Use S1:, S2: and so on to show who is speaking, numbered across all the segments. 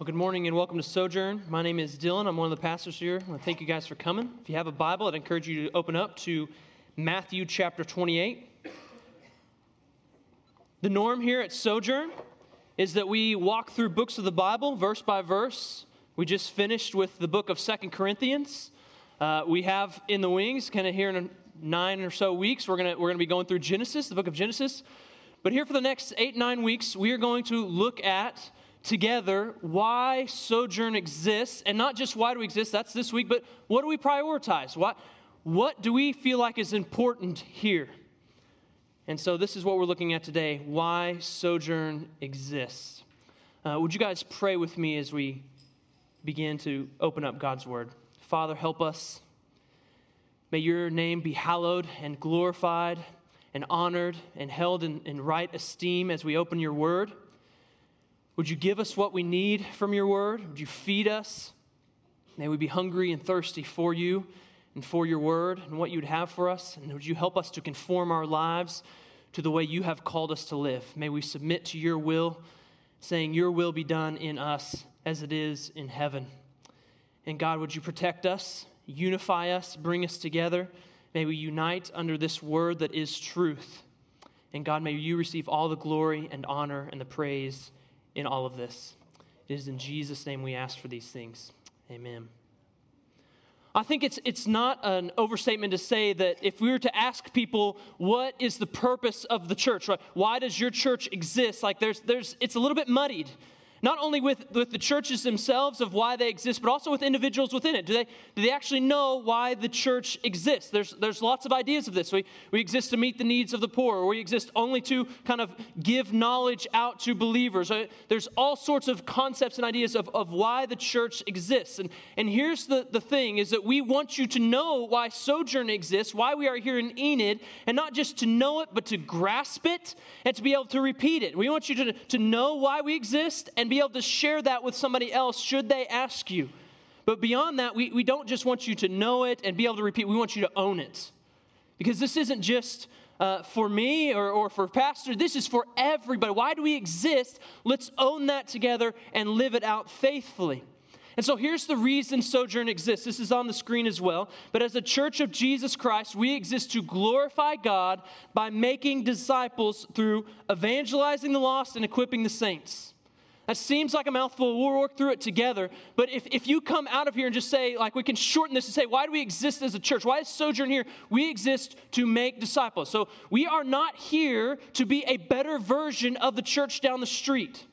S1: Well, good morning and welcome to Sojourn. My name is Dylan. I'm one of the pastors here. I want to thank you guys for coming. If you have a Bible, I'd encourage you to open up to Matthew chapter 28. The norm here at Sojourn is that we walk through books of the Bible verse by verse. We just finished with the book of Second Corinthians. Uh, we have in the wings, kind of here in nine or so weeks, we're going we're gonna be going through Genesis, the book of Genesis. But here for the next eight, nine weeks, we are going to look at together why Sojourn exists, and not just why do we exist, that's this week, but what do we prioritize? What, what do we feel like is important here? And so this is what we're looking at today why Sojourn exists. Uh, would you guys pray with me as we begin to open up God's Word? Father, help us. May your name be hallowed and glorified and honored and held in, in right esteem as we open your Word. Would you give us what we need from your word? Would you feed us? May we be hungry and thirsty for you and for your word and what you would have for us. And would you help us to conform our lives to the way you have called us to live? May we submit to your will, saying, Your will be done in us as it is in heaven. And God, would you protect us, unify us, bring us together? May we unite under this word that is truth. And God, may you receive all the glory and honor and the praise in all of this. It is in Jesus' name we ask for these things. Amen. I think it's, it's not an overstatement to say that if we were to ask people, what is the purpose of the church? Right? Why does your church exist? Like there's, there's, it's a little bit muddied not only with, with the churches themselves of why they exist, but also with individuals within it. Do they, do they actually know why the church exists? There's, there's lots of ideas of this. We, we exist to meet the needs of the poor, or we exist only to kind of give knowledge out to believers. Uh, there's all sorts of concepts and ideas of, of why the church exists. And, and here's the, the thing is that we want you to know why Sojourn exists, why we are here in Enid, and not just to know it, but to grasp it and to be able to repeat it. We want you to, to know why we exist and be able to share that with somebody else should they ask you. But beyond that, we, we don't just want you to know it and be able to repeat, we want you to own it. Because this isn't just uh, for me or, or for pastor, this is for everybody. Why do we exist? Let's own that together and live it out faithfully. And so here's the reason Sojourn exists. This is on the screen as well. But as a church of Jesus Christ, we exist to glorify God by making disciples through evangelizing the lost and equipping the saints. That seems like a mouthful. We'll work through it together. But if, if you come out of here and just say, like, we can shorten this and say, why do we exist as a church? Why is Sojourn here? We exist to make disciples. So we are not here to be a better version of the church down the street.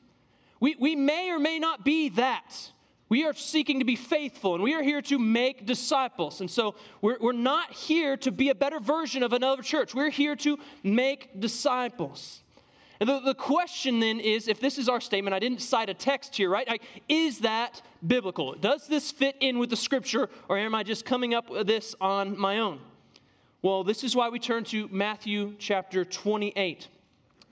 S1: We, we may or may not be that. We are seeking to be faithful and we are here to make disciples. And so we're, we're not here to be a better version of another church. We're here to make disciples. The, the question then is if this is our statement, I didn't cite a text here, right? Like, is that biblical? Does this fit in with the scripture, or am I just coming up with this on my own? Well, this is why we turn to Matthew chapter 28.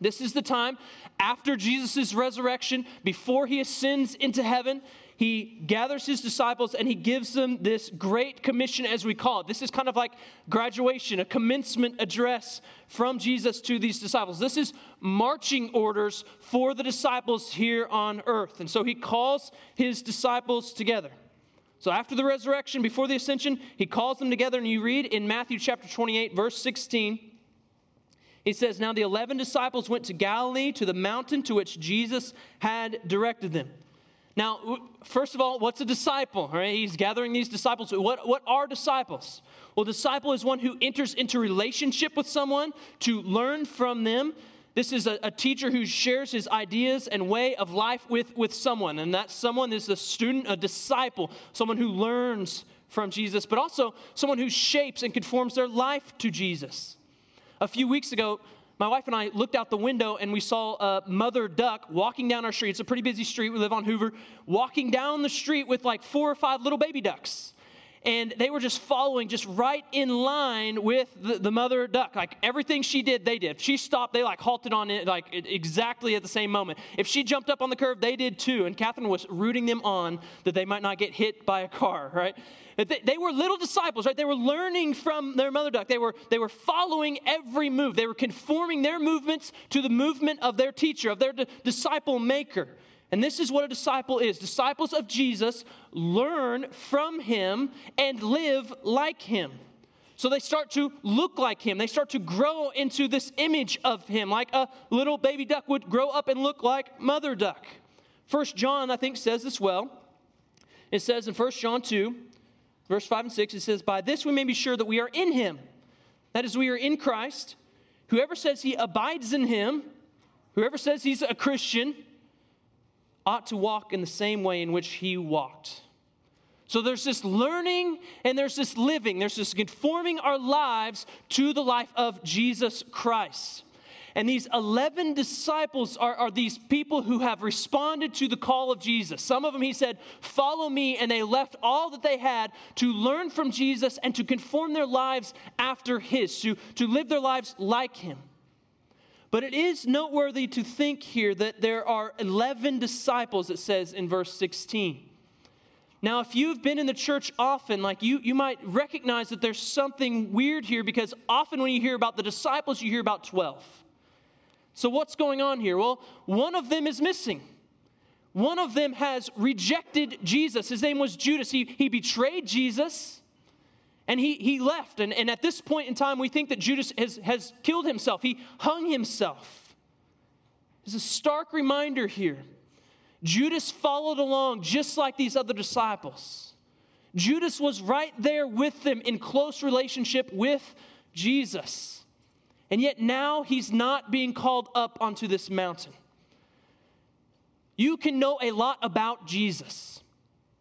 S1: This is the time after Jesus' resurrection, before he ascends into heaven he gathers his disciples and he gives them this great commission, as we call it. This is kind of like graduation, a commencement address from Jesus to these disciples. This is marching orders for the disciples here on earth. And so he calls his disciples together. So after the resurrection, before the ascension, he calls them together, and you read in Matthew chapter 28, verse 16. He says, Now the 11 disciples went to Galilee to the mountain to which Jesus had directed them. Now, first of all, what's a disciple? Right? He's gathering these disciples. What, what are disciples? Well, disciple is one who enters into relationship with someone to learn from them. This is a, a, teacher who shares his ideas and way of life with, with someone. And that someone is a student, a disciple, someone who learns from Jesus, but also someone who shapes and conforms their life to Jesus. A few weeks ago, my wife and I looked out the window and we saw a mother duck walking down our street. It's a pretty busy street. We live on Hoover, walking down the street with like four or five little baby ducks. And they were just following, just right in line with the, the mother duck. Like everything she did, they did. If she stopped, they like halted on it, like exactly at the same moment. If she jumped up on the curve, they did too. And Catherine was rooting them on that they might not get hit by a car, right? They were little disciples, right? They were learning from their mother duck. They were, they were following every move. They were conforming their movements to the movement of their teacher, of their disciple maker. And this is what a disciple is disciples of Jesus learn from him and live like him. So they start to look like him. They start to grow into this image of him, like a little baby duck would grow up and look like mother duck. First John, I think, says this well. It says in First John 2, verse 5 and 6, it says, By this we may be sure that we are in him. That is, we are in Christ. Whoever says he abides in him, whoever says he's a Christian, ought to walk in the same way in which he walked. So there's this learning and there's this living. There's this conforming our lives to the life of Jesus Christ. And these 11 disciples are, are these people who have responded to the call of Jesus. Some of them, he said, Follow me. And they left all that they had to learn from Jesus and to conform their lives after his, to, to live their lives like him. But it is noteworthy to think here that there are 11 disciples, it says in verse 16. Now, if you've been in the church often, like you, you might recognize that there's something weird here because often when you hear about the disciples, you hear about 12. So, what's going on here? Well, one of them is missing. One of them has rejected Jesus. His name was Judas. He, he betrayed Jesus and he, he left. And, and at this point in time, we think that Judas has, has killed himself. He hung himself. There's a stark reminder here. Judas followed along just like these other disciples. Judas was right there with them in close relationship with Jesus. And yet now he's not being called up onto this mountain. You can know a lot about Jesus.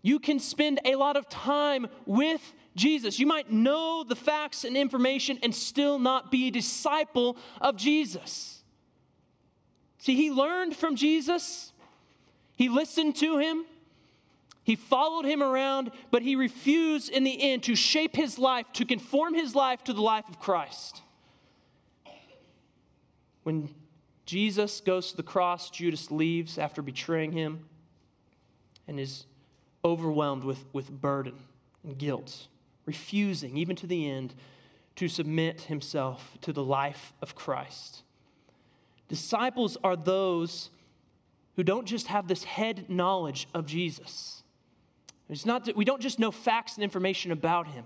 S1: You can spend a lot of time with Jesus. You might know the facts and information and still not be a disciple of Jesus. See, he learned from Jesus, he listened to him, he followed him around, but he refused in the end to shape his life, to conform his life to the life of Christ. When Jesus goes to the cross, Judas leaves after betraying him and is overwhelmed with, with burden and guilt refusing, even to the end, to submit himself to the life of Christ. Disciples are those who don't just have this head knowledge of Jesus. It's not that we don't just know facts and information about him.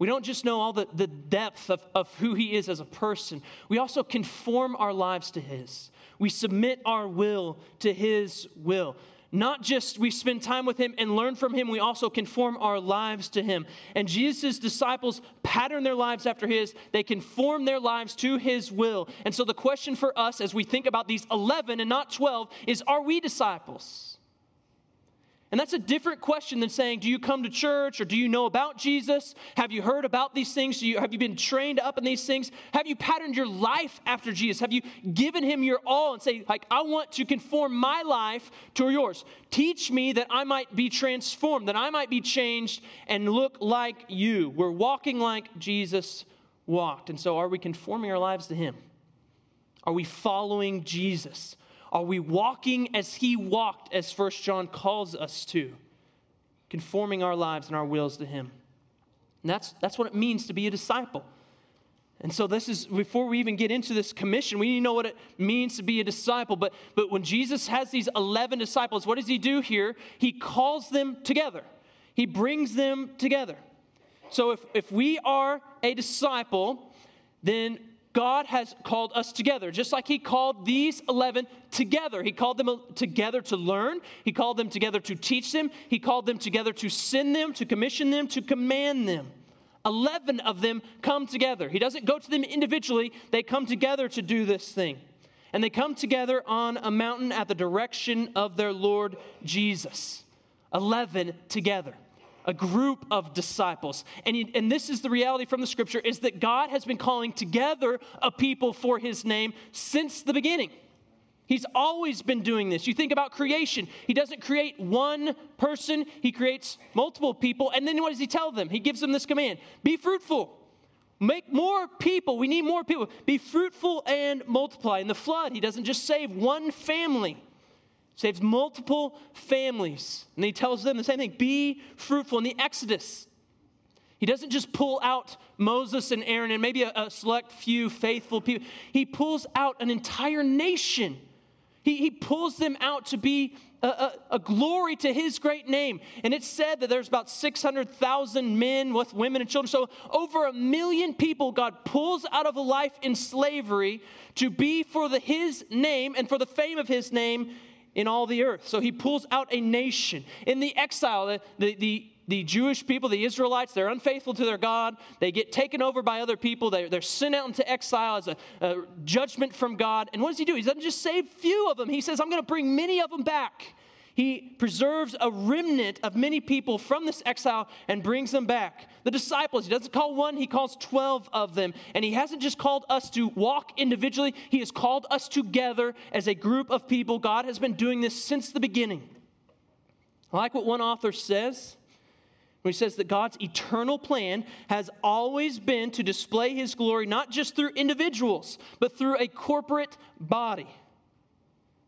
S1: We don't just know all the, the depth of, of who he is as a person. We also conform our lives to his. We submit our will to his will not just we spend time with him and learn from him, we also conform our lives to him. And Jesus' disciples pattern their lives after his, they conform their lives to his will. And so the question for us as we think about these 11 and not 12 is are we disciples? And that's a different question than saying, Do you come to church or do you know about Jesus? Have you heard about these things? You, have you been trained up in these things? Have you patterned your life after Jesus? Have you given him your all and say, like, I want to conform my life to yours? Teach me that I might be transformed, that I might be changed and look like you. We're walking like Jesus walked. And so, are we conforming our lives to him? Are we following Jesus? Are we walking as he walked, as First John calls us to? Conforming our lives and our wills to him. And that's, that's what it means to be a disciple. And so this is before we even get into this commission, we need to know what it means to be a disciple. But but when Jesus has these 11 disciples, what does he do here? He calls them together. He brings them together. So if if we are a disciple, then God has called us together, just like He called these 11 together. He called them together to learn, He called them together to teach them, He called them together to send them, to commission them, to command them. 11 of them come together. He doesn't go to them individually, they come together to do this thing. And they come together on a mountain at the direction of their Lord Jesus. 11 together a group of disciples. And, he, and this is the reality from the scripture is that God has been calling together a people for his name since the beginning. He's always been doing this. You think about creation. He doesn't create one person, he creates multiple people. And then what does he tell them? He gives them this command be fruitful, make more people. We need more people. Be fruitful and multiply. In the flood, he doesn't just save one family, saves multiple families. And he tells them the same thing be fruitful. In the Exodus, he doesn't just pull out Moses and Aaron and maybe a, a select few faithful people, he pulls out an entire nation. He, he pulls them out to be a, a, a, glory to his great name. And it's said that there's about 600,000 men with women and children. So over a million people God pulls out of a life in slavery to be for the, his name and for the fame of his name in all the earth. So he pulls out a nation. In the exile, the, the, the the Jewish people, the Israelites, they're unfaithful to their God. They get taken over by other people. They're, they're sent out into exile as a, a judgment from God. And what does he do? He doesn't just save few of them. He says, I'm going to bring many of them back. He preserves a remnant of many people from this exile and brings them back. The disciples, he doesn't call one, he calls 12 of them. And he hasn't just called us to walk individually, he has called us together as a group of people. God has been doing this since the beginning. I like what one author says when he says that God's eternal plan has always been to display his glory not just through individuals, but through a corporate body.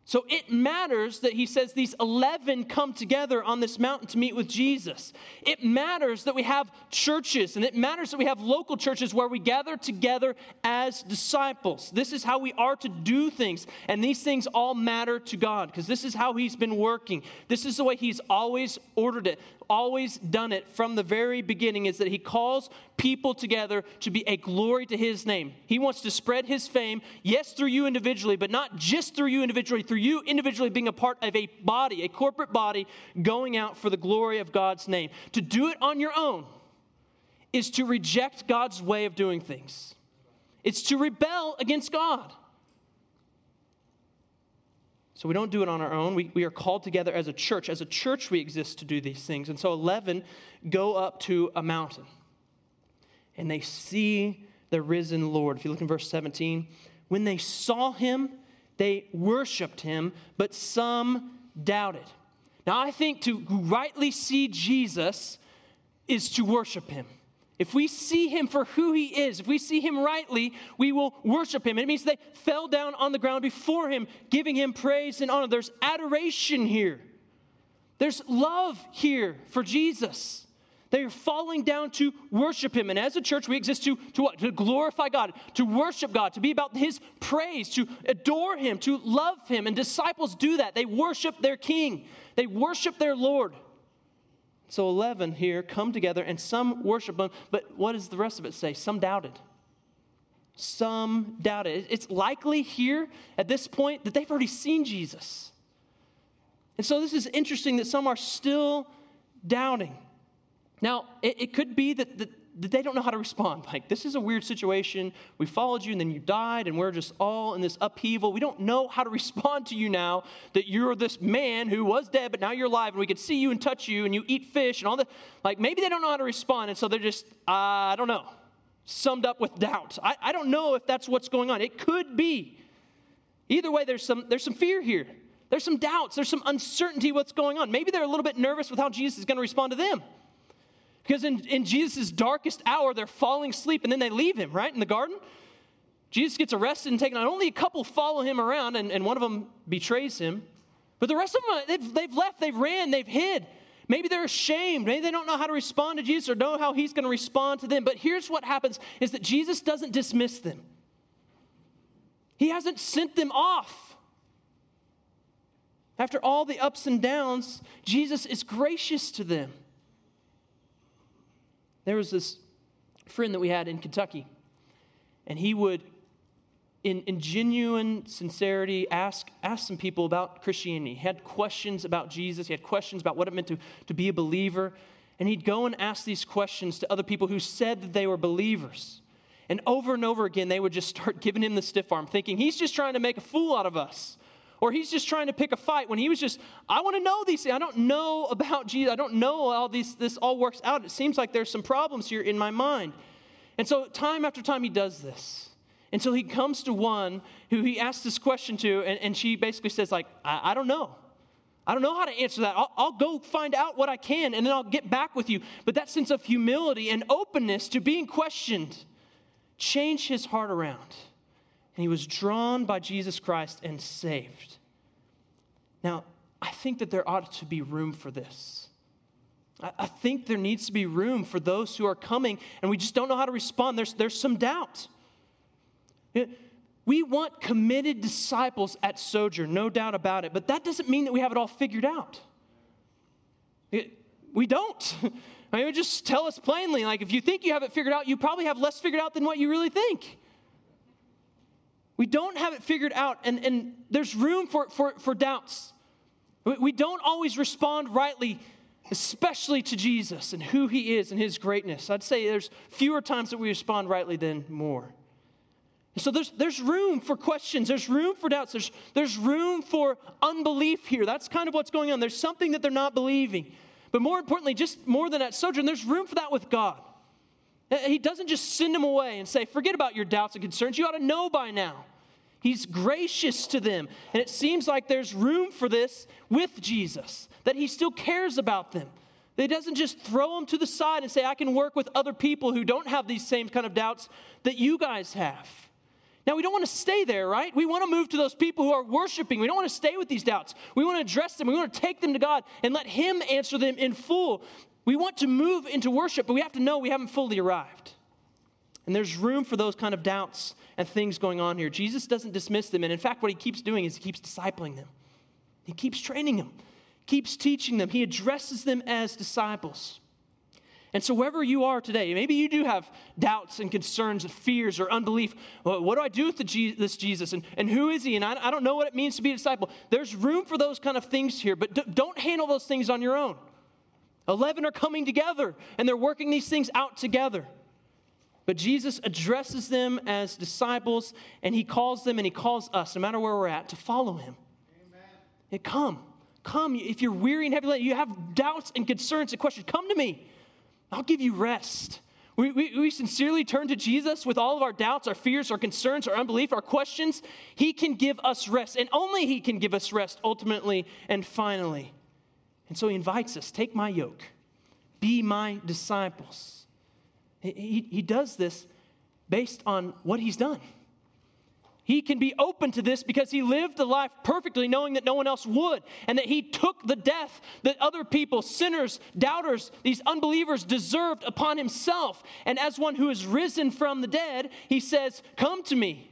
S1: So it matters that he says these 11 come together on this mountain to meet with Jesus. It matters that we have churches, and it matters that we have local churches where we gather together as disciples. This is how we are to do things, and these things all matter to God because this is how he's been working. This is the way he's always ordered it always done it from the very beginning is that he calls people together to be a glory to his name. He wants to spread his fame, yes, through you individually, but not just through you individually, through you individually being a part of a body, a corporate body, going out for the glory of God's name. To do it on your own is to reject God's way of doing things, it's to rebel against God. So we don't do it on our own. We, we are called together as a church. As a church, we exist to do these things. And so 11 go up to a mountain and they see the risen Lord. If you look in verse 17, when they saw him, they worshiped him, but some doubted. Now, I think to rightly see Jesus is to worship him. If we see him for who he is, if we see him rightly, we will worship him. It means they fell down on the ground before him, giving him praise and honor. There's adoration here, there's love here for Jesus. They are falling down to worship him. And as a church, we exist to, to what? To glorify God, to worship God, to be about his praise, to adore him, to love him. And disciples do that. They worship their king, they worship their Lord. So 11 here come together and some worship him, but what does the rest of it say? Some doubted. Some doubted. It's likely here at this point that they've already seen Jesus. And so this is interesting that some are still doubting. Now, it, it could be that, that they don't know how to respond. Like, this is a weird situation. We followed you and then you died, and we're just all in this upheaval. We don't know how to respond to you now that you're this man who was dead, but now you're alive, and we could see you and touch you, and you eat fish and all that. Like, maybe they don't know how to respond, and so they're just, uh, I don't know, summed up with doubt. I, I don't know if that's what's going on. It could be. Either way, there's some, there's some fear here. There's some doubts. There's some uncertainty what's going on. Maybe they're a little bit nervous with how Jesus is going to respond to them. Because in, in Jesus' darkest hour, they're falling asleep and then they leave him, right, in the garden. Jesus gets arrested and taken. Not only a couple follow him around, and, and one of them betrays him, but the rest of them, they've, they've left, they've ran, they've hid. Maybe they're ashamed. Maybe they don't know how to respond to Jesus or know how he's going to respond to them. But here's what happens is that Jesus doesn't dismiss them. He hasn't sent them off. After all the ups and downs, Jesus is gracious to them. There was this friend that we had in Kentucky, and he would, in, in genuine sincerity, ask, ask some people about Christianity. He had questions about Jesus, he had questions about what it meant to, to be a believer. And he'd go and ask these questions to other people who said that they were believers. And over and over again, they would just start giving him the stiff arm, thinking he's just trying to make a fool out of us or he's just trying to pick a fight when he was just, I want to know these things. I don't know about Jesus. I don't know how these, this all works out. It seems like there's some problems here in my mind. And so, time after time, he does this until he comes to one who he asks this question to, and, and she basically says, like, I, I don't know. I don't know how to answer that. I'll, I'll, go find out what I can, and then I'll get back with you. But that sense of humility and openness to being questioned changed his heart around and he was drawn by Jesus Christ and saved. Now, I think that there ought to be room for this. I, think there needs to be room for those who are coming and we just don't know how to respond. There's, there's some doubt. We want committed disciples at Sojourn, no doubt about it, but that doesn't mean that we have it all figured out. It, we don't. I mean, just tell us plainly like, if you think you have it figured out, you probably have less figured out than what you really think. We don't have it figured out, and, and there's room for, for, for doubts. We don't always respond rightly, especially to Jesus and who he is and his greatness. I'd say there's fewer times that we respond rightly than more. So there's, there's room for questions, there's room for doubts, there's, there's room for unbelief here. That's kind of what's going on. There's something that they're not believing. But more importantly, just more than that sojourn, there's room for that with God. He doesn't just send them away and say, forget about your doubts and concerns. You ought to know by now. He's gracious to them. And it seems like there's room for this with Jesus, that he still cares about them. That he doesn't just throw them to the side and say, I can work with other people who don't have these same kind of doubts that you guys have. Now, we don't want to stay there, right? We want to move to those people who are worshiping. We don't want to stay with these doubts. We want to address them. We want to take them to God and let Him answer them in full. We want to move into worship, but we have to know we haven't fully arrived. And there's room for those kind of doubts and things going on here. Jesus doesn't dismiss them. And in fact, what He keeps doing is He keeps discipling them, He keeps training them, keeps teaching them. He addresses them as disciples. And so, wherever you are today, maybe you do have doubts and concerns, and fears, or unbelief. Well, what do I do with this Jesus? And, and who is he? And I, I, don't know what it means to be a disciple. There's room for those kind of things here, but d- don't handle those things on your own. Eleven are coming together, and they're working these things out together. But Jesus addresses them as disciples, and he calls them and he calls us, no matter where we're at, to follow him. Amen. And come, come. If you're weary and heavy, laden, you have doubts and concerns and questions, come to me. I'll give you rest. We, we, we, sincerely turn to Jesus with all of our doubts, our fears, our concerns, our unbelief, our questions. He can give us rest, and only He can give us rest ultimately and finally. And so He invites us take my yoke, be my disciples. He, he, does this based on what He's done. He can be open to this because he lived the life perfectly, knowing that no one else would, and that he took the death that other people, sinners, doubters, these unbelievers deserved upon himself. And as one who is risen from the dead, he says, Come to me,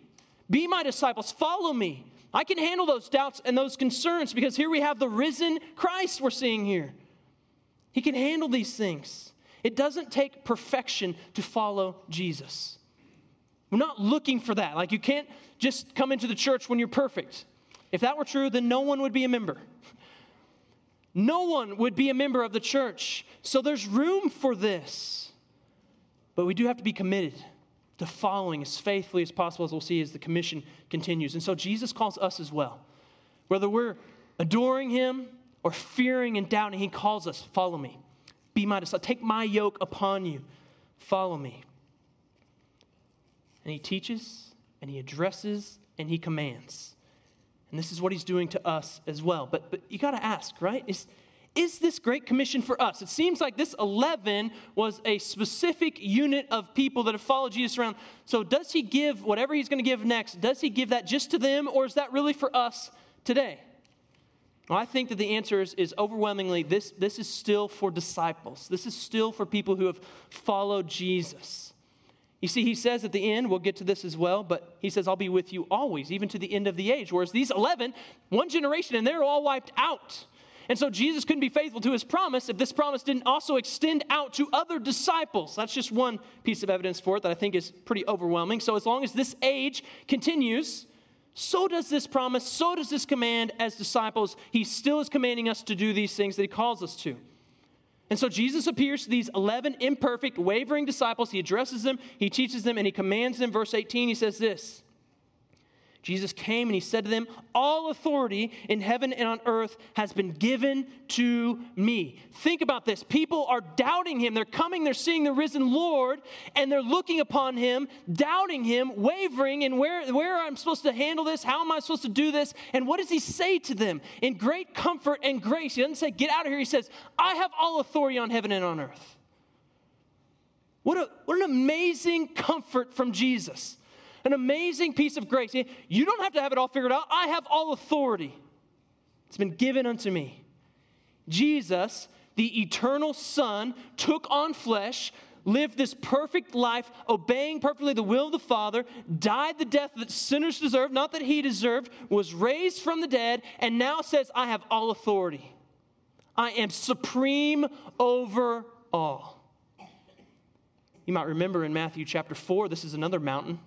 S1: be my disciples, follow me. I can handle those doubts and those concerns because here we have the risen Christ we're seeing here. He can handle these things. It doesn't take perfection to follow Jesus. We're not looking for that. Like, you can't just come into the church when you're perfect. If that were true, then no one would be a member. No one would be a member of the church. So there's room for this. But we do have to be committed to following as faithfully as possible, as we'll see as the commission continues. And so Jesus calls us as well. Whether we're adoring him or fearing and doubting, he calls us, follow me. Be my disciple. Take my yoke upon you. Follow me. And he teaches, and he addresses, and he commands. And this is what he's doing to us as well. But, but you got to ask, right? Is, is this Great Commission for us? It seems like this 11 was a specific unit of people that have followed Jesus around. So, does he give whatever he's going to give next, does he give that just to them, or is that really for us today? Well, I think that the answer is, is overwhelmingly this, this is still for disciples. This is still for people who have followed Jesus. You see, he says at the end, we'll get to this as well, but he says, I'll be with you always, even to the end of the age. Whereas these 11, one generation, and they're all wiped out. And so Jesus couldn't be faithful to his promise if this promise didn't also extend out to other disciples. That's just one piece of evidence for it that I think is pretty overwhelming. So as long as this age continues, so does this promise, so does this command as disciples. He still is commanding us to do these things that he calls us to. And so Jesus appears to these 11 imperfect, wavering disciples. He addresses them, he teaches them, and he commands them. Verse 18, he says this Jesus came and he said to them, All authority in heaven and on earth has been given to me. Think about this. People are doubting him. They're coming, they're seeing the risen Lord, and they're looking upon him, doubting him, wavering in where, where I'm supposed to handle this, how am I supposed to do this? And what does he say to them? In great comfort and grace, he doesn't say, Get out of here. He says, I have all authority on heaven and on earth. What, a, what an amazing comfort from Jesus an amazing piece of grace. You don't have to have it all figured out. I have all authority. It's been given unto me. Jesus, the eternal Son, took on flesh, lived this perfect life, obeying perfectly the will of the Father, died the death that sinners deserve, not that he deserved, was raised from the dead, and now says, I have all authority. I am supreme over all. You might remember in Matthew chapter 4, this is another mountain.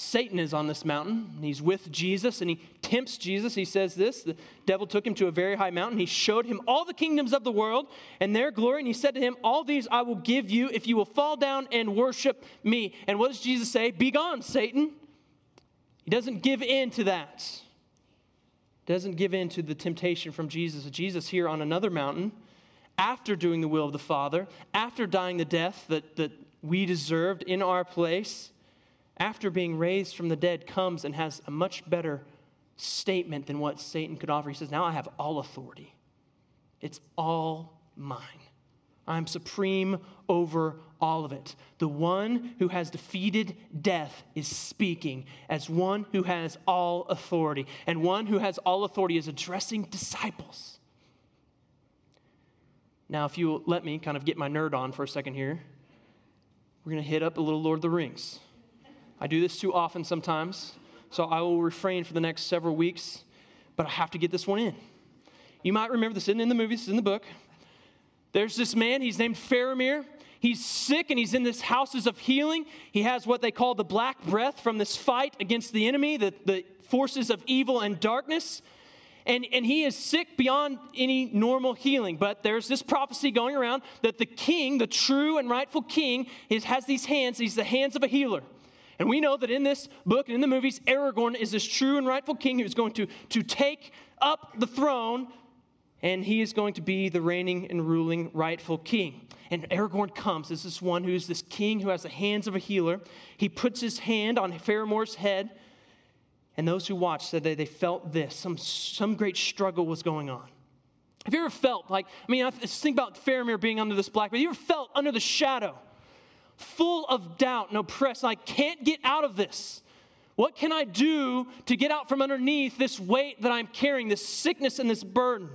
S1: Satan is on this mountain. He's with Jesus and he tempts Jesus. He says this The devil took him to a very high mountain. He showed him all the kingdoms of the world and their glory. And he said to him, All these I will give you if you will fall down and worship me. And what does Jesus say? Be gone, Satan. He doesn't give in to that. Doesn't give in to the temptation from Jesus. Jesus here on another mountain, after doing the will of the Father, after dying the death that, that we deserved in our place after being raised from the dead, comes and has a much better statement than what Satan could offer. He says, Now I have all authority, it's all mine. I'm supreme over all of it. The one who has defeated death is speaking as one who has all authority. And one who has all authority is addressing disciples. Now, if you let me kind of get my nerd on for a second here, we're going to hit up a little Lord of the Rings. I do this too often sometimes, so I will refrain for the next several weeks, but I have to get this one in. You might remember this isn't in the movie, this is in the book. There's this man, he's named Faramir. He's sick and he's in this houses of healing. He has what they call the black breath from this fight against the enemy, the, the forces of evil and darkness. And, and he is sick beyond any normal healing. But there's this prophecy going around that the king, the true and rightful king, is, has these hands. He's the hands of a healer. And we know that in this book and in the movies, Aragorn is this true and rightful king who's going to, to take up the throne, and he is going to be the reigning and ruling rightful king. And Aragorn comes as this one who's this king who has the hands of a healer. He puts his hand on Faramir's head, and those who watched said that they felt this some, some great struggle was going on. Have you ever felt like, I mean, I think about Faramir being under this black, but you ever felt under the shadow? Full of doubt and oppressed. I can't get out of this. What can I do to get out from underneath this weight that I'm carrying, this sickness and this burden?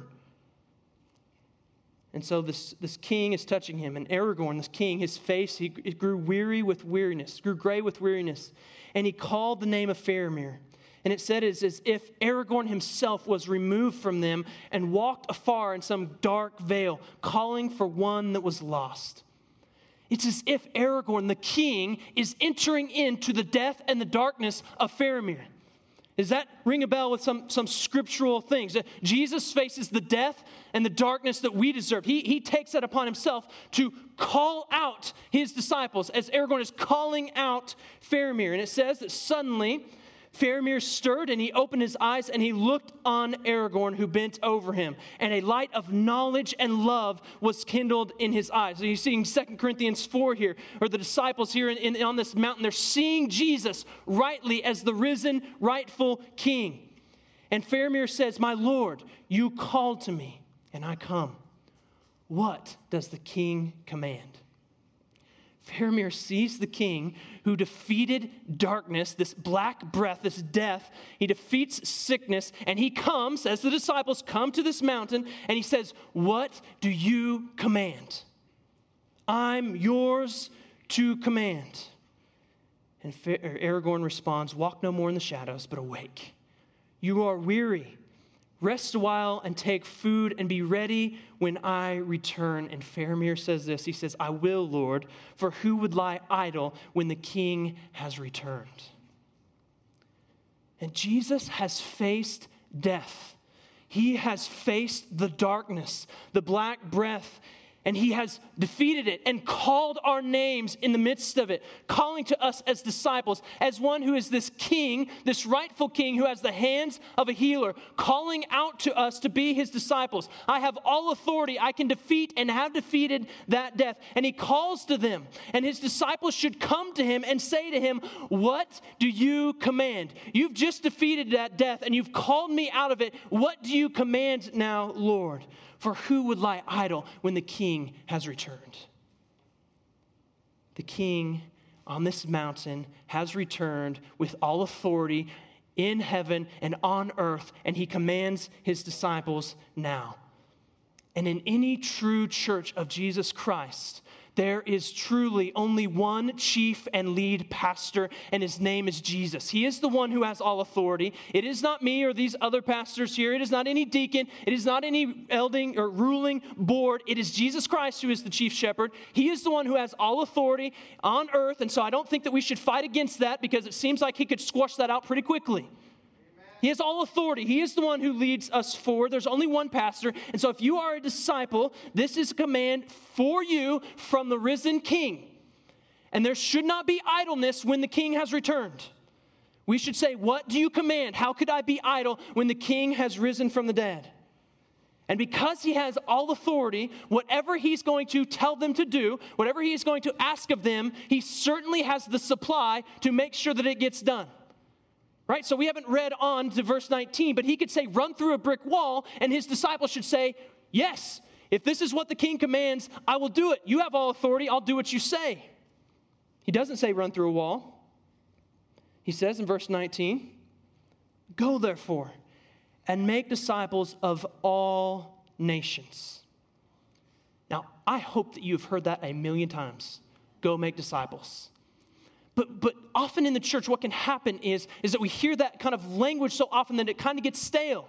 S1: And so this, this king is touching him, and Aragorn, this king, his face, he, grew weary with weariness, grew gray with weariness, and he called the name of Faramir. And it said it's as if Aragorn himself was removed from them and walked afar in some dark vale, calling for one that was lost. It's as if Aragorn, the king, is entering into the death and the darkness of Faramir. Does that ring a bell with some, some scriptural things? Jesus faces the death and the darkness that we deserve. He, he takes that upon himself to call out his disciples as Aragorn is calling out Faramir. And it says that suddenly Faramir stirred and he opened his eyes and he looked on Aragorn who bent over him. And a light of knowledge and love was kindled in his eyes. So you're seeing 2 Corinthians 4 here, or the disciples here in, in, on this mountain, they're seeing Jesus rightly as the risen, rightful king. And Faramir says, My Lord, you called to me and I come. What does the king command? Faramir sees the king who defeated darkness, this black breath, this death. He defeats sickness, and he comes, as the disciples come to this mountain, and he says, What do you command? I'm yours to command. And Aragorn responds, Walk no more in the shadows, but awake. You are weary Rest a while and take food and be ready when I return. And Faramir says this He says, I will, Lord, for who would lie idle when the king has returned? And Jesus has faced death. He has faced the darkness, the black breath and he has defeated it and called our names in the midst of it, calling to us as disciples, as one who is this king, this rightful king who has the hands of a healer, calling out to us to be his disciples. I have all authority. I can defeat and have defeated that death. And he calls to them, and his disciples should come to him and say to him, What do you command? You've just defeated that death and you've called me out of it. What do you command now, Lord? For who would lie idle when the king has returned? The king on this mountain has returned with all authority in heaven and on earth, and he commands his disciples now. And in any true church of Jesus Christ, There is truly only one chief and lead pastor, and his name is Jesus. He is the one who has all authority. It is not me or these other pastors here. It is not any deacon. It is not any elding or ruling board. It is Jesus Christ who is the chief shepherd. He is the one who has all authority on earth. And so I don't think that we should fight against that because it seems like he could squash that out pretty quickly. He has all authority. He is the one who leads us forward. There's only one pastor. And so, if you are a disciple, this is a command for you from the risen king. And there should not be idleness when the king has returned. We should say, What do you command? How could I be idle when the king has risen from the dead? And because he has all authority, whatever he's going to tell them to do, whatever he is going to ask of them, he certainly has the supply to make sure that it gets done. Right? So we haven't read on to verse 19, but he could say, run through a brick wall, and his disciples should say, Yes, if this is what the king commands, I will do it. You have all authority, I'll do what you say. He doesn't say run through a wall. He says in verse 19, Go therefore and make disciples of all nations. Now, I hope that you've heard that a million times. Go make disciples. But, but often in the church, what can happen is, is that we hear that kind of language so often that it kind of gets stale.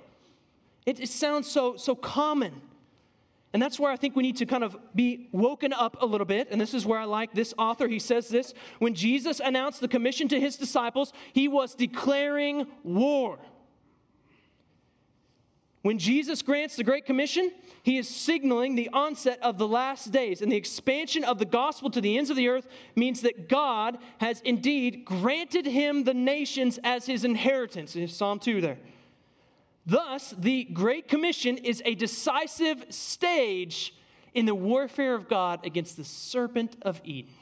S1: It, it sounds so, so common. And that's where I think we need to kind of be woken up a little bit. And this is where I like this author. He says this When Jesus announced the commission to his disciples, he was declaring war. When Jesus grants the Great Commission, he is signaling the onset of the last days. And the expansion of the gospel to the ends of the earth means that God has indeed granted him the nations as his inheritance. In Psalm 2 there. Thus, the Great Commission is a decisive stage in the warfare of God against the serpent of Eden.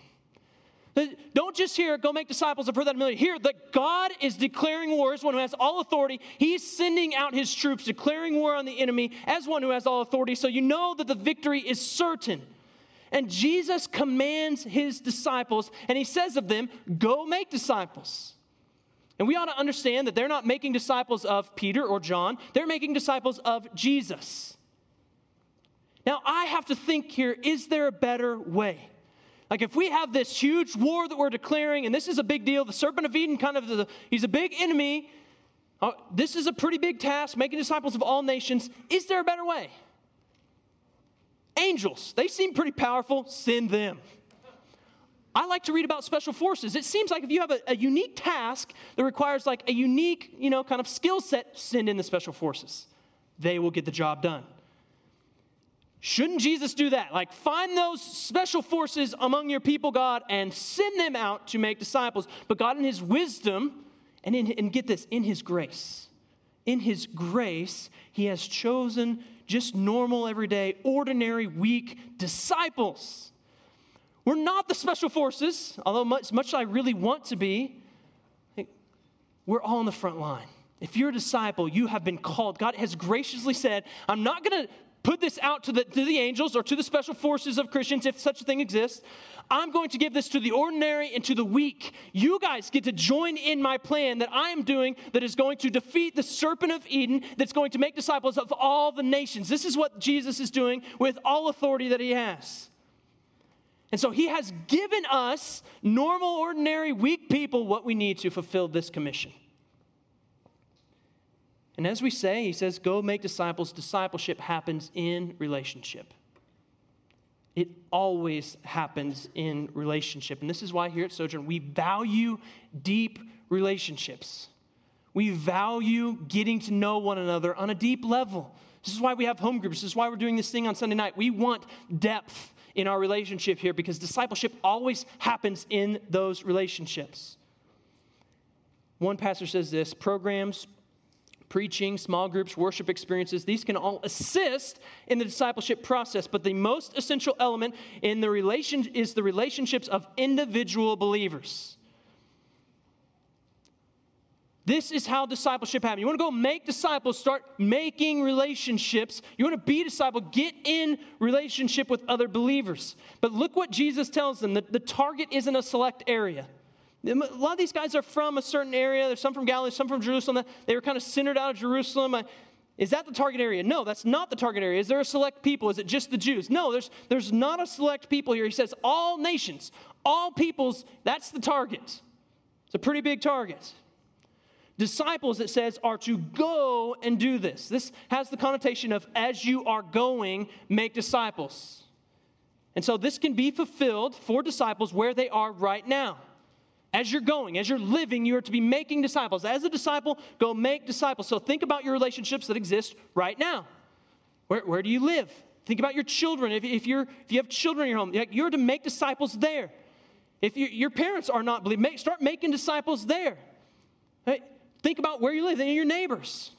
S1: Don't just hear, go make disciples. I've heard that million. Hear that God is declaring war as one who has all authority. He's sending out his troops, declaring war on the enemy as one who has all authority. So you know that the victory is certain. And Jesus commands his disciples, and he says of them, Go make disciples. And we ought to understand that they're not making disciples of Peter or John, they're making disciples of Jesus. Now, I have to think here is there a better way? Like if we have this huge war that we're declaring, and this is a big deal, the serpent of Eden kind of, the, he's a big enemy. Uh, this is a pretty big task, making disciples of all nations. Is there a better way? Angels, they seem pretty powerful, send them. I like to read about special forces. It seems like if you have a, a unique task that requires like a unique, you know, kind of skill set, send in the special forces. They will get the job done. Shouldn't Jesus do that? Like, find those special forces among your people, God, and send them out to make disciples. But God, in His wisdom, and, in, and get this, in His grace, in His grace, He has chosen just normal, everyday, ordinary, weak disciples. We're not the special forces, although much, much I really want to be. We're all on the front line. If you're a disciple, you have been called. God has graciously said, I'm not going to put this out to the, to the angels or to the special forces of Christians, if such a thing exists. I'm going to give this to the ordinary and to the weak. You guys get to join in my plan that I am doing that is going to defeat the serpent of Eden, that's going to make disciples of all the nations. This is what Jesus is doing with all authority that he has. And so he has given us, normal, ordinary, weak people, what we need to fulfill this commission. And as we say, he says, go make disciples. Discipleship happens in relationship. It always happens in relationship. And this is why here at Sojourn, we value deep relationships. We value getting to know one another on a deep level. This is why we have home groups. This is why we're doing this thing on Sunday night. We want depth in our relationship here because discipleship always happens in those relationships. One pastor says this programs, preaching, small groups, worship experiences, these can all assist in the discipleship process, but the most essential element in the relation is the relationships of individual believers. This is how discipleship happens. You want to go make disciples, start making relationships. You want to be a disciple, get in relationship with other believers. But look what Jesus tells them that the target isn't a select area. A lot of these guys are from a certain area. There's some from Galilee, some from Jerusalem. They were kind of centered out of Jerusalem. Is that the target area? No, that's not the target area. Is there a select people? Is it just the Jews? No, there's, there's not a select people here. He says all nations, all peoples, that's the target. It's a pretty big target. Disciples, it says, are to go and do this. This has the connotation of as you are going, make disciples. And so this can be fulfilled for disciples where they are right now. As you're going, as you're living, you are to be making disciples. As a disciple, go make disciples. So think about your relationships that exist right now. Where, where do you live? Think about your children. If, if, you're, if you have children in your home, you're to make disciples there. If you, your parents are not believing, start making disciples there. Right? Think about where you live and your neighbors.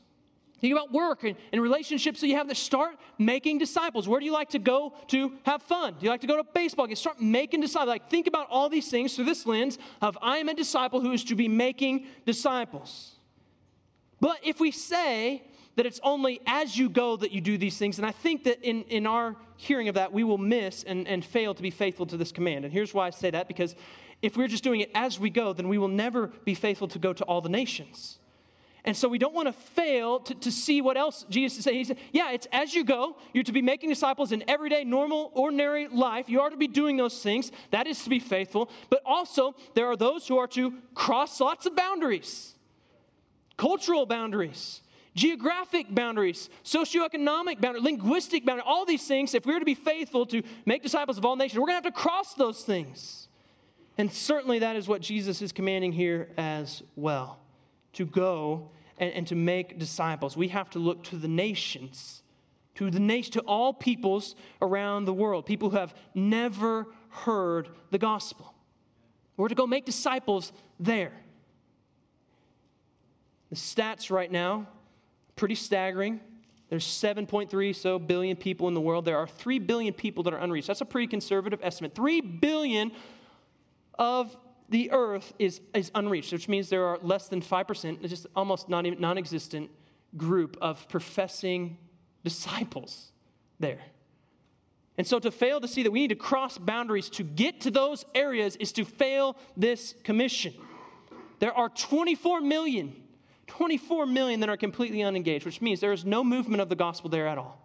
S1: Think about work and, and, relationships that you have that start making disciples. Where do you like to go to have fun? Do you like to go to baseball games? Start making disciples. Like think about all these things through this lens of I am a disciple who is to be making disciples. But if we say that it's only as you go that you do these things, and I think that in, in our hearing of that, we will miss and, and fail to be faithful to this command. And here's why I say that because if we're just doing it as we go, then we will never be faithful to go to all the nations. And so we don't want to fail to, to see what else Jesus is saying. He said, Yeah, it's as you go. You're to be making disciples in everyday, normal, ordinary life. You are to be doing those things. That is to be faithful. But also, there are those who are to cross lots of boundaries cultural boundaries, geographic boundaries, socioeconomic boundaries, linguistic boundaries, all these things. If we're to be faithful to make disciples of all nations, we're going to have to cross those things. And certainly that is what Jesus is commanding here as well to go and, and to make disciples. We have to look to the nations, to the nation, to all peoples around the world, people who have never heard the gospel. We're to go make disciples there. The stats right now, pretty staggering. There's 7.3 so billion people in the world. There are 3 billion people that are unreached. That's a pretty conservative estimate. 3 billion of the earth is, is unreached, which means there are less than 5%, just almost non existent group of professing disciples there. And so to fail to see that we need to cross boundaries to get to those areas is to fail this commission. There are 24 million, 24 million that are completely unengaged, which means there is no movement of the gospel there at all.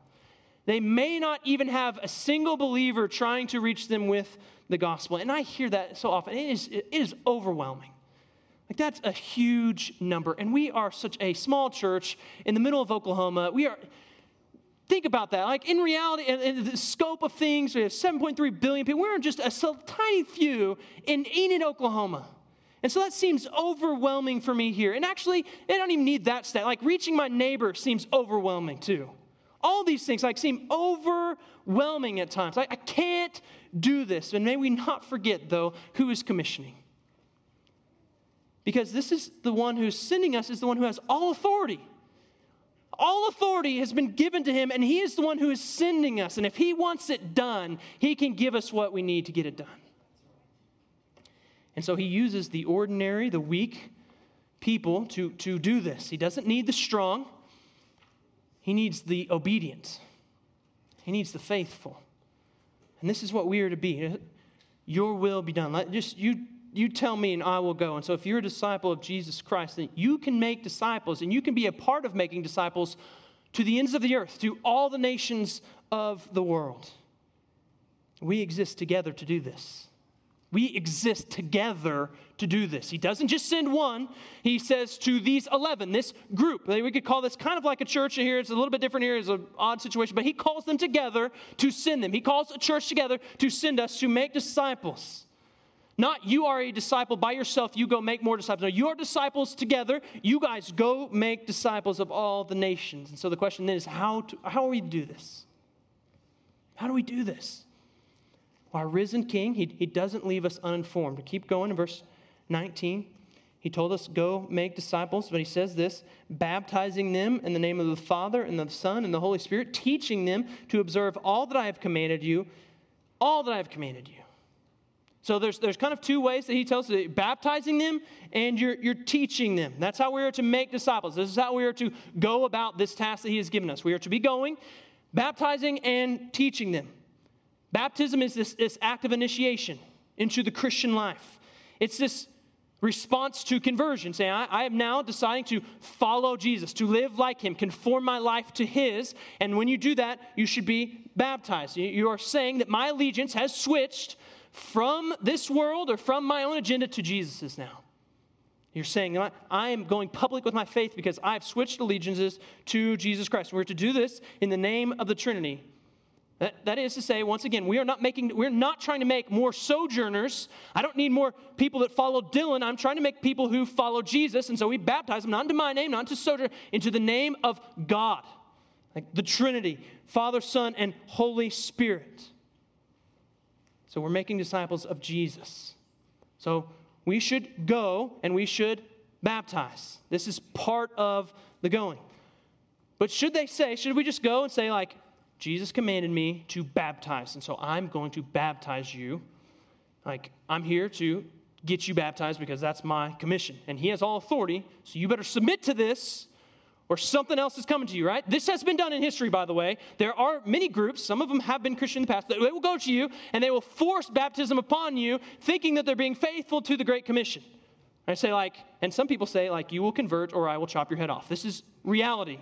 S1: They may not even have a single believer trying to reach them with the gospel. And I hear that so often. It is, it is overwhelming. Like, that's a huge number. And we are such a small church in the middle of Oklahoma. We are, think about that. Like, in reality, in, in the scope of things, we have 7.3 billion people. We're just a so tiny few in Enid, Oklahoma. And so that seems overwhelming for me here. And actually, I don't even need that stat. Like, reaching my neighbor seems overwhelming too. All these things like seem overwhelming at times. Like, I can't do this. And may we not forget, though, who is commissioning. Because this is the one who's sending us, is the one who has all authority. All authority has been given to him, and he is the one who is sending us. And if he wants it done, he can give us what we need to get it done. And so he uses the ordinary, the weak people to, to do this. He doesn't need the strong, he needs the obedient, he needs the faithful. And this is what we are to be. Your will be done. Let, just you, you tell me, and I will go. And so, if you're a disciple of Jesus Christ, then you can make disciples, and you can be a part of making disciples to the ends of the earth, to all the nations of the world. We exist together to do this. We exist together to do this. He doesn't just send one, he says to these 11, this group. We could call this kind of like a church here. It's a little bit different here. It's an odd situation, but he calls them together to send them. He calls a church together to send us to make disciples. Not you are a disciple by yourself, you go make more disciples. No, you are disciples together. You guys go make disciples of all the nations. And so the question then is how, to, how are we do this? How do we do this? Our risen King, he, he doesn't leave us uninformed. Keep going in verse 19, he told us, Go make disciples, but he says this baptizing them in the name of the Father and the Son and the Holy Spirit, teaching them to observe all that I have commanded you, all that I have commanded you. So there's, there's kind of two ways that he tells us baptizing them and you're, you're teaching them. That's how we are to make disciples. This is how we are to go about this task that he has given us. We are to be going, baptizing, and teaching them. Baptism is this, this act of initiation into the Christian life. It's this response to conversion, saying, I, I, am now deciding to follow Jesus, to live like him, conform my life to his. And when you do that, you should be baptized. You, you are saying that my allegiance has switched from this world or from my own agenda to Jesus's now. You're saying, I am going public with my faith because I've switched allegiances to Jesus Christ. We're to do this in the name of the Trinity. That, that is to say, once again, we are not making, we're not trying to make more sojourners. I don't need more people that follow Dylan. I'm trying to make people who follow Jesus. And so we baptize them not into my name, not into sojourner, into the name of God, like the Trinity, Father, Son, and Holy Spirit. So we're making disciples of Jesus. So we should go and we should baptize. This is part of the going. But should they say, should we just go and say, like, Jesus commanded me to baptize, and so I'm going to baptize you. Like, I'm here to get you baptized because that's my commission. And He has all authority, so you better submit to this or something else is coming to you, right? This has been done in history, by the way. There are many groups, some of them have been Christian in the past, that they will go to you and they will force baptism upon you, thinking that they're being faithful to the Great Commission. I say, like, and some people say, like, you will convert or I will chop your head off. This is reality.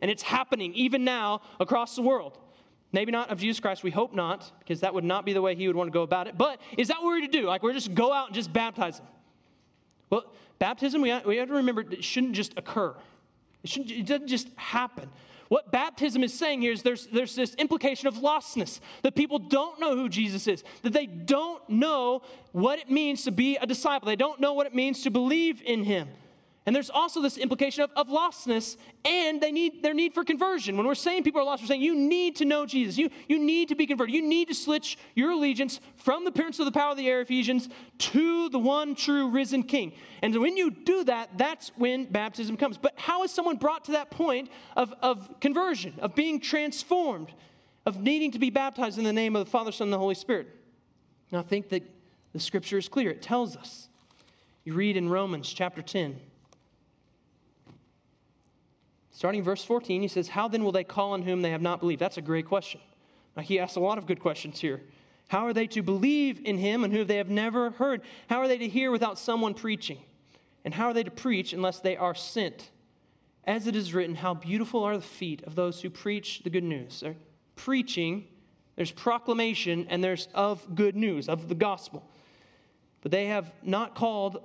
S1: And it's happening even now across the world. Maybe not of Jesus Christ, we hope not, because that would not be the way he would want to go about it. But is that what we're to do? Like, we're just go out and just baptize them? Well, baptism, we have, we have to remember, it shouldn't just occur, it, shouldn't, it doesn't just happen. What baptism is saying here is there's, there's this implication of lostness, that people don't know who Jesus is, that they don't know what it means to be a disciple, they don't know what it means to believe in him. And there's also this implication of, of lostness and they need their need for conversion. When we're saying people are lost, we're saying you need to know Jesus. You, you need to be converted. You need to switch your allegiance from the prince of the power of the air, Ephesians, to the one true risen king. And when you do that, that's when baptism comes. But how is someone brought to that point of, of conversion, of being transformed, of needing to be baptized in the name of the Father, Son, and the Holy Spirit? Now, I think that the scripture is clear. It tells us. You read in Romans chapter 10. Starting verse 14, he says, How then will they call on whom they have not believed? That's a great question. Now, he asks a lot of good questions here. How are they to believe in him and whom they have never heard? How are they to hear without someone preaching? And how are they to preach unless they are sent? As it is written, How beautiful are the feet of those who preach the good news. They're preaching, there's proclamation, and there's of good news, of the gospel. But they have not called,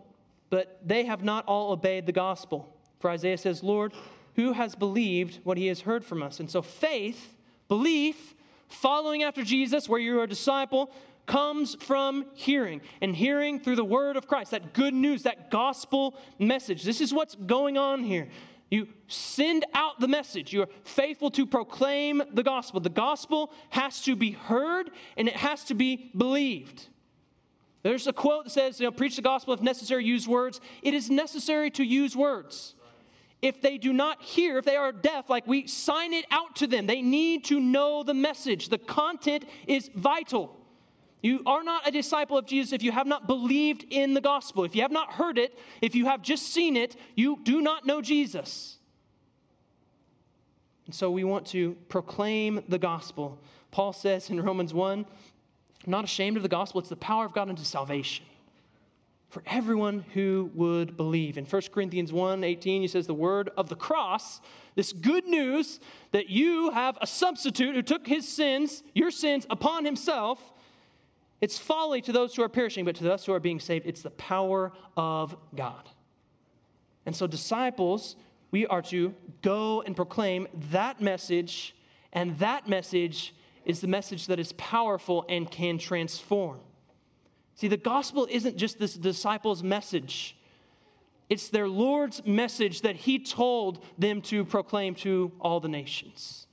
S1: but they have not all obeyed the gospel. For Isaiah says, Lord, who has believed what he has heard from us? And so faith, belief, following after Jesus, where you're a disciple, comes from hearing, and hearing through the word of Christ, that good news, that gospel message. This is what's going on here. You send out the message. You're faithful to proclaim the gospel. The gospel has to be heard and it has to be believed. There's a quote that says, you know, preach the gospel if necessary, use words. It is necessary to use words if they do not hear, if they are deaf, like we sign it out to them. They need to know the message. The content is vital. You are not a disciple of Jesus if you have not believed in the gospel. If you have not heard it, if you have just seen it, you do not know Jesus. And so we want to proclaim the gospel. Paul says in Romans 1 I'm not ashamed of the gospel, it's the power of God unto salvation for everyone who would believe. In 1 Corinthians 1 18, he says, The word of the cross, this good news that you have a substitute who took his sins, your sins, upon himself. It's folly to those who are perishing, but to us who are being saved, it's the power of God. And so, disciples, we are to go and proclaim that message, and that message is the message that is powerful and can transform. See, the gospel isn't just this disciples' message, it's their Lord's message that He told them to proclaim to all the nations.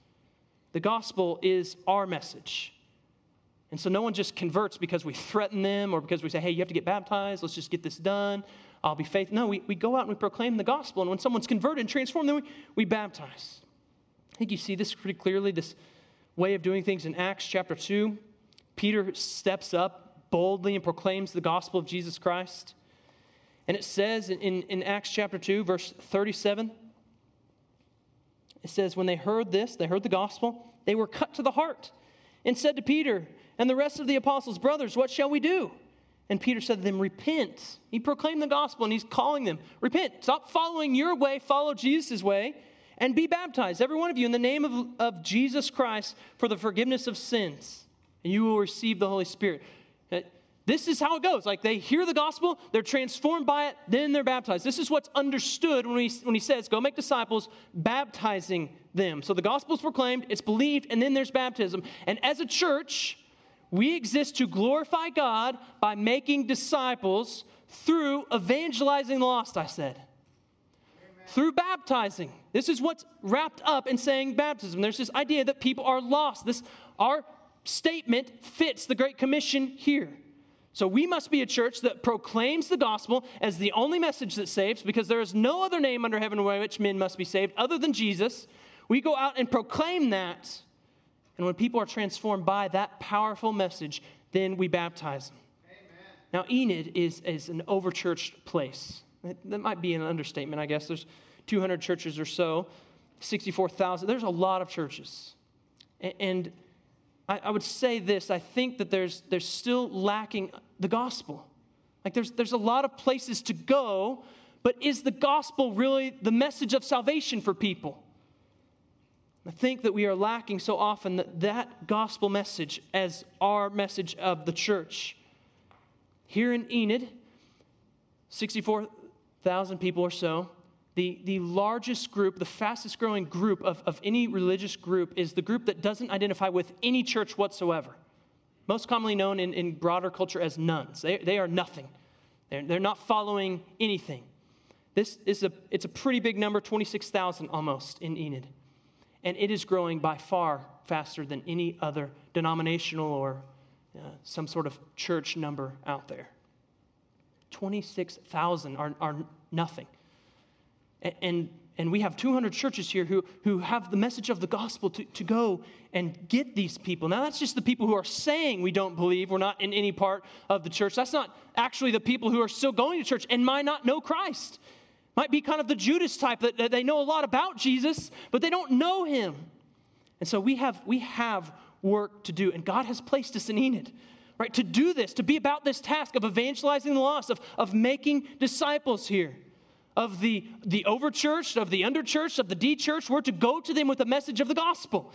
S1: The gospel is our message. And so no one just converts because we threaten them or because we say, hey, you have to get baptized, let's just get this done, I'll be faithful. No, we, we go out and we proclaim the gospel. And when someone's converted and transformed, then we, we baptize. I think you see this pretty clearly, this way of doing things in Acts chapter 2. Peter steps up boldly and proclaims the gospel of Jesus Christ. And it says in, in Acts chapter 2, verse 37, it says, When they heard this, they heard the gospel, they were cut to the heart and said to Peter and the rest of the apostles, Brothers, what shall we do? And Peter said to them, Repent. He proclaimed the gospel and he's calling them, Repent. Stop following your way, follow Jesus' way, and be baptized, every one of you, in the name of, of Jesus Christ for the forgiveness of sins. And you will receive the Holy Spirit. This is how it goes. Like they hear the gospel, they're transformed by it, then they're baptized. This is what's understood when, we, when he says, Go make disciples, baptizing them. So the gospel is proclaimed, it's believed, and then there's baptism. And as a church, we exist to glorify God by making disciples through evangelizing the lost, I said. Amen. Through baptizing. This is what's wrapped up in saying baptism. There's this idea that people are lost. This our statement fits the Great Commission here. So we must be a church that proclaims the gospel as the only message that saves because there is no other name under heaven by which men must be saved other than Jesus. We go out and proclaim that and when people are transformed by that powerful message, then we baptize them. Amen. Now, Enid is, is an overchurched place. That might be an understatement, I guess. There's 200 churches or so, 64,000. There's a lot of churches. And I, I would say this I think that there's, there's still lacking the gospel. Like, there's, there's a lot of places to go, but is the gospel really the message of salvation for people? I think that we are lacking so often that, that gospel message as our message of the church. Here in Enid, 64,000 people or so, the, the largest group, the fastest growing group of, of any religious group is the group that doesn't identify with any church whatsoever. Most commonly known in, in broader culture as nones. They, they are nothing, they're, they're not following anything. This is a, it's a pretty big number, 26,000 almost in Enid and it is growing by far faster than any other denominational or uh, some sort of church number out there. 26,000 are, are nothing. And, and, we have 200 churches here who, who have the message of the gospel to, to go and get these people. Now, that's just the people who are saying we don't believe, we're not in any part of the church. That's not actually the people who are still going to church and might not know Christ. Might be kind of the Judas type that, that they know a lot about Jesus, but they don't know him. And so we have, we have work to do, and God has placed us in Enid, right? To do this, to be about this task of evangelizing the lost, of, of making disciples here of the, the overchurched, of the underchurched, of the de-churched. We're to go to them with the message of the gospel.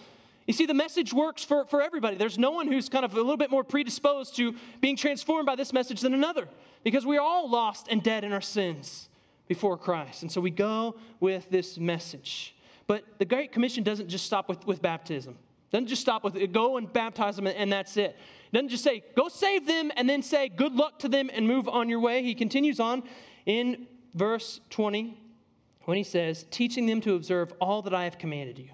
S1: You see, the message works for, for everybody. There's no one who's kind of a little bit more predisposed to being transformed by this message than another because we are all lost and dead in our sins before Christ. And so we go with this message. But the Great Commission doesn't just stop with, with baptism. It doesn't just stop with go and baptize them and that's it. It doesn't just say, go save them and then say good luck to them and move on your way. He continues on in verse 20 when he says, teaching them to observe all that I have commanded you.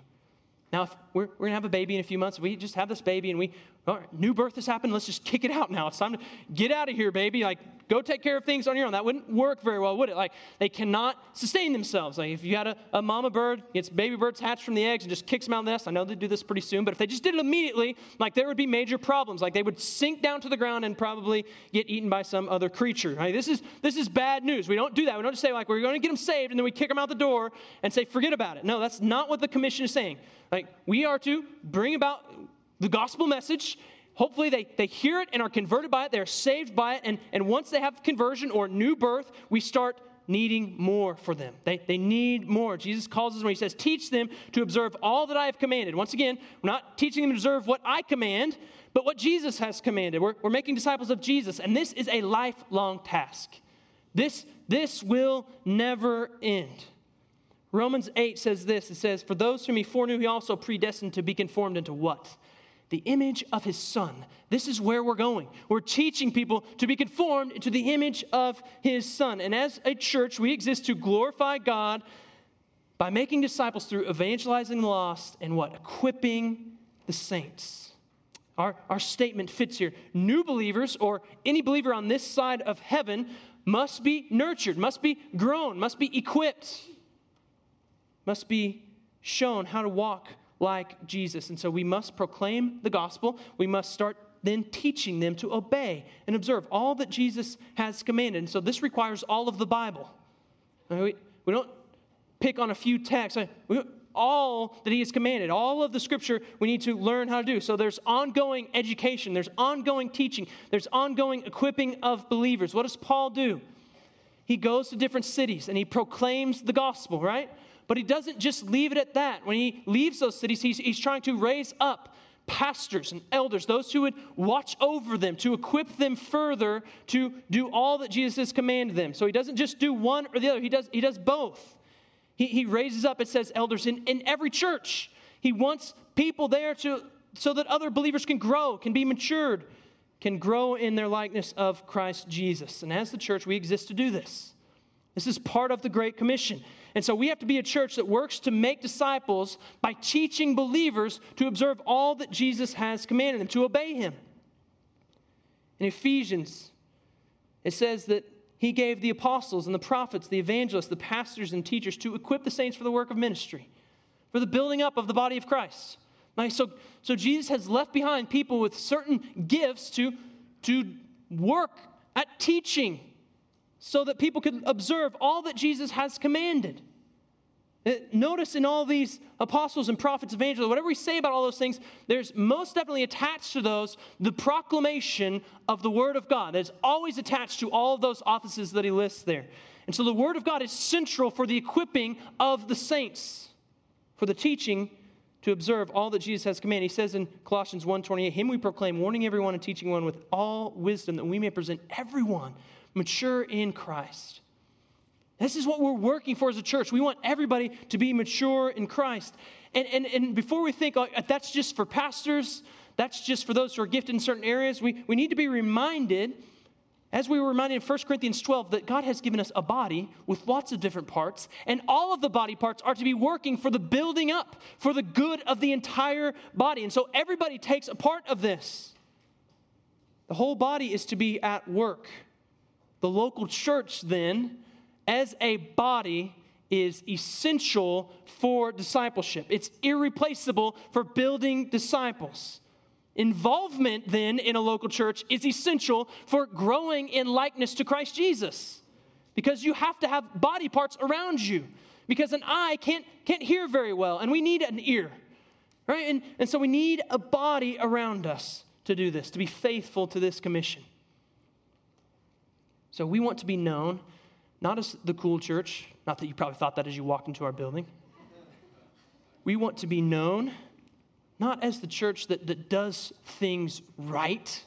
S1: Now, if we're, we're going to have a baby in a few months. We just have this baby and we, all right, new birth has happened. Let's just kick it out now. It's time to get out of here, baby. Like, go take care of things on your own. That wouldn't work very well, would it? Like, they cannot sustain themselves. Like, if you had a, a mama bird, gets baby birds hatched from the eggs and just kicks them out of the nest, I know they do this pretty soon, but if they just did it immediately, like, there would be major problems. Like, they would sink down to the ground and probably get eaten by some other creature. This, is, this is bad news. We don't do that. We don't just say, like, we're going to get them saved and then we kick them out the door and say, forget about it. No, that's not what the commission is saying. Like, we are to bring about the gospel message hopefully they, they hear it and are converted by it they're saved by it and, and once they have conversion or new birth we start needing more for them. They, they need more. Jesus calls us when he says teach them to observe all that i have commanded. Once again we're not teaching them to observe what i command but what jesus has commanded. We're, we're making disciples of jesus and this is a lifelong task. This this will never end. Romans 8 says this. It says for those whom he foreknew he also predestined to be conformed into what the image of his son. This is where we're going. We're teaching people to be conformed to the image of his son. And as a church, we exist to glorify God by making disciples through evangelizing the lost and what? Equipping the saints. Our, our statement fits here. New believers, or any believer on this side of heaven, must be nurtured, must be grown, must be equipped, must be shown how to walk like Jesus. And so we must proclaim the gospel. We must start then teaching them to obey and observe all that Jesus has commanded. And so this requires all of the Bible. We, don't pick on a few texts. All that he has commanded. All of the scripture we need to learn how to do. So there's ongoing education, there's ongoing teaching, there's ongoing equipping of believers. What does Paul do? He goes to different cities and he proclaims the gospel, right? But he doesn't just leave it at that. When he leaves those cities, he's, he's trying to raise up pastors and elders, those who would watch over them, to equip them further to do all that Jesus has commanded them. So he doesn't just do one or the other, he does, he does both. He, he raises up, it says, elders in, in every church. He wants people there to, so that other believers can grow, can be matured, can grow in their likeness of Christ Jesus. And as the church, we exist to do this. This is part of the Great Commission. And so we have to be a church that works to make disciples by teaching believers to observe all that Jesus has commanded them, to obey him. In Ephesians, it says that he gave the apostles and the prophets, the evangelists, the pastors and teachers to equip the saints for the work of ministry, for the building up of the body of Christ. so, so Jesus has left behind people with certain gifts to, to work at teaching so that people could observe all that Jesus has commanded. Uh, notice in all these apostles and prophets, evangelists, whatever we say about all those things, there's most definitely attached to those the proclamation of the Word of God. That is always attached to all of those offices that he lists there. And so the Word of God is central for the equipping of the saints, for the teaching to observe all that Jesus has commanded. He says in Colossians 1:28, Him we proclaim, warning everyone and teaching one with all wisdom, that we may present everyone mature in Christ. This is what we're working for as a church. We want everybody to be mature in Christ. And, and, and before we think oh, that's just for pastors, that's just for those who are gifted in certain areas, we, we need to be reminded, as we were reminded in 1 Corinthians 12, that God has given us a body with lots of different parts, and all of the body parts are to be working for the building up, for the good of the entire body. And so everybody takes a part of this. The whole body is to be at work. The local church, then, as a body is essential for discipleship. It's irreplaceable for building disciples. Involvement, then, in a local church is essential for growing in likeness to Christ Jesus because you have to have body parts around you because an eye can't, can't hear very well and we need an ear, right? And, and so we need a body around us to do this, to be faithful to this commission. So we want to be known not as the cool church, not that you probably thought that as you walked into our building. We want to be known not as the church that, that does things right.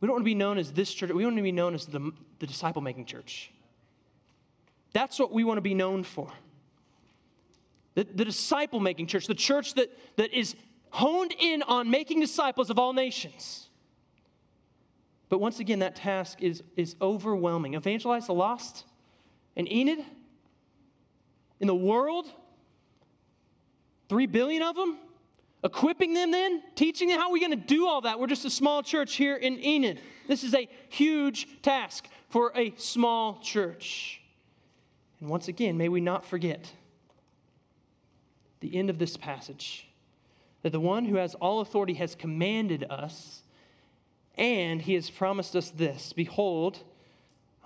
S1: We don't want to be known as this church. We want to be known as the, the disciple making church. That's what we want to be known for. The, the disciple making church, the church that, that is honed in on making disciples of all nations. But once again, that task is, is overwhelming. Evangelize the lost? in Enid, in the world, three billion of them, equipping them then, teaching them. How are we going to do all that? We're just a small church here in Enid. This is a huge task for a small church. And once again, may we not forget the end of this passage that the one who has all authority has commanded us, and he has promised us this Behold,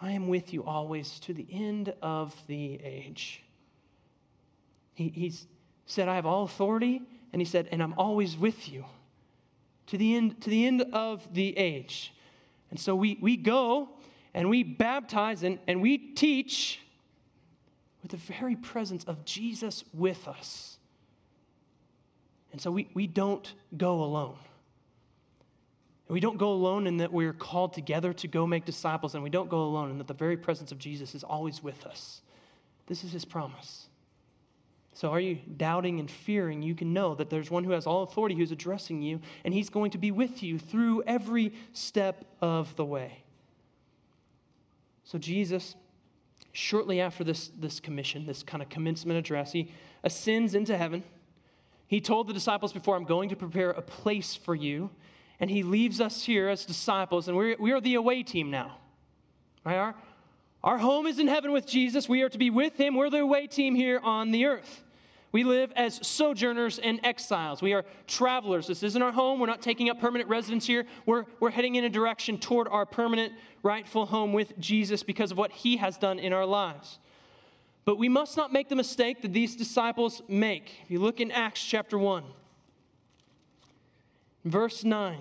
S1: I am with you always to the end of the age. He, he's said, I have all authority, and he said, and I'm always with you to the end, to the end of the age. And so we, we go and we baptize and, and we teach with the very presence of Jesus with us. And so we, we don't go alone. And we don't go alone in that we're called together to go make disciples, and we don't go alone in that the very presence of Jesus is always with us. This is his promise. So, are you doubting and fearing? You can know that there's one who has all authority who's addressing you, and he's going to be with you through every step of the way. So, Jesus, shortly after this, this commission, this kind of commencement address, he ascends into heaven. He told the disciples before, I'm going to prepare a place for you and he leaves us here as disciples, and we're, we are the away team now. Right? Our, our home is in heaven with Jesus. We are to be with him. We're the away team here on the earth. We live as sojourners and exiles. We are travelers. This isn't our home. We're not taking up permanent residence here. We're, we're heading in a direction toward our permanent, rightful home with Jesus because of what he has done in our lives. But we must not make the mistake that these disciples make. If you look in Acts chapter 1, verse 9,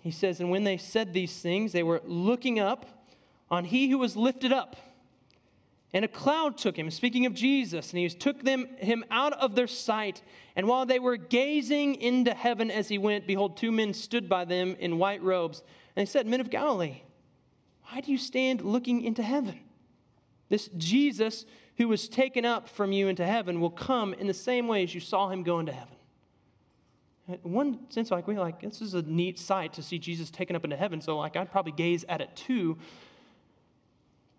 S1: he says, And when they said these things, they were looking up on he who was lifted up. And a cloud took him, speaking of Jesus, and he took them, him out of their sight. And while they were gazing into heaven as he went, behold, two men stood by them in white robes. And they said, Men of Galilee, why do you stand looking into heaven? This Jesus who was taken up from you into heaven will come in the same way as you saw him go into heaven. In one sense, like we like this is a neat sight to see Jesus taken up into heaven. So like I'd probably gaze at it too.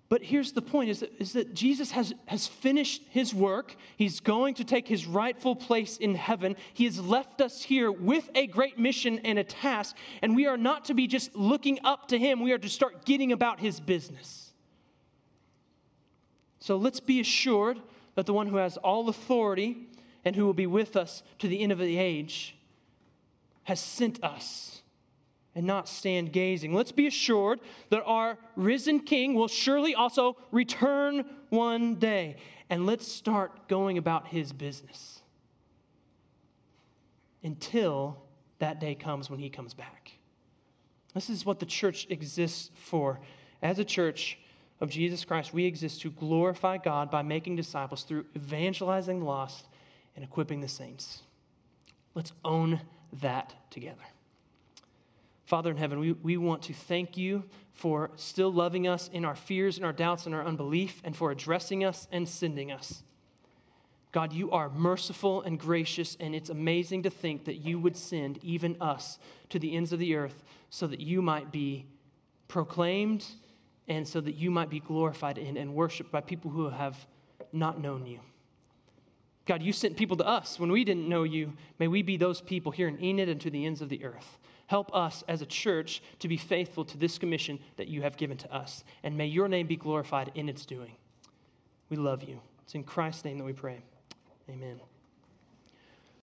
S1: But here's the point is that, is that Jesus has, has finished his work. He's going to take his rightful place in heaven. He has left us here with a great mission and a task, and we are not to be just looking up to him. We are to start getting about his business. So let's be assured that the one who has all authority and who will be with us to the end of the age has sent us and not stand gazing. Let's be assured that our risen King will surely also return one day. And let's start going about his business until that day comes when he comes back. This is what the church exists for. As a church, of Jesus Christ, we exist to glorify God by making disciples through evangelizing the lost and equipping the saints. Let's own that together. Father in heaven, we, we want to thank you for still loving us in our fears and our doubts and our unbelief, and for addressing us and sending us. God, you are merciful and gracious, and it's amazing to think that you would send even us to the ends of the earth so that you might be proclaimed and so that you might be glorified in and worshiped by people who have not known you. God, you sent people to us when we didn't know you. May we be those people here in Enid and to the ends of the earth. Help us as a church to be faithful to this commission that you have given to us. And may your name be glorified in its doing. We love you. It's in Christ's name that we pray. Amen.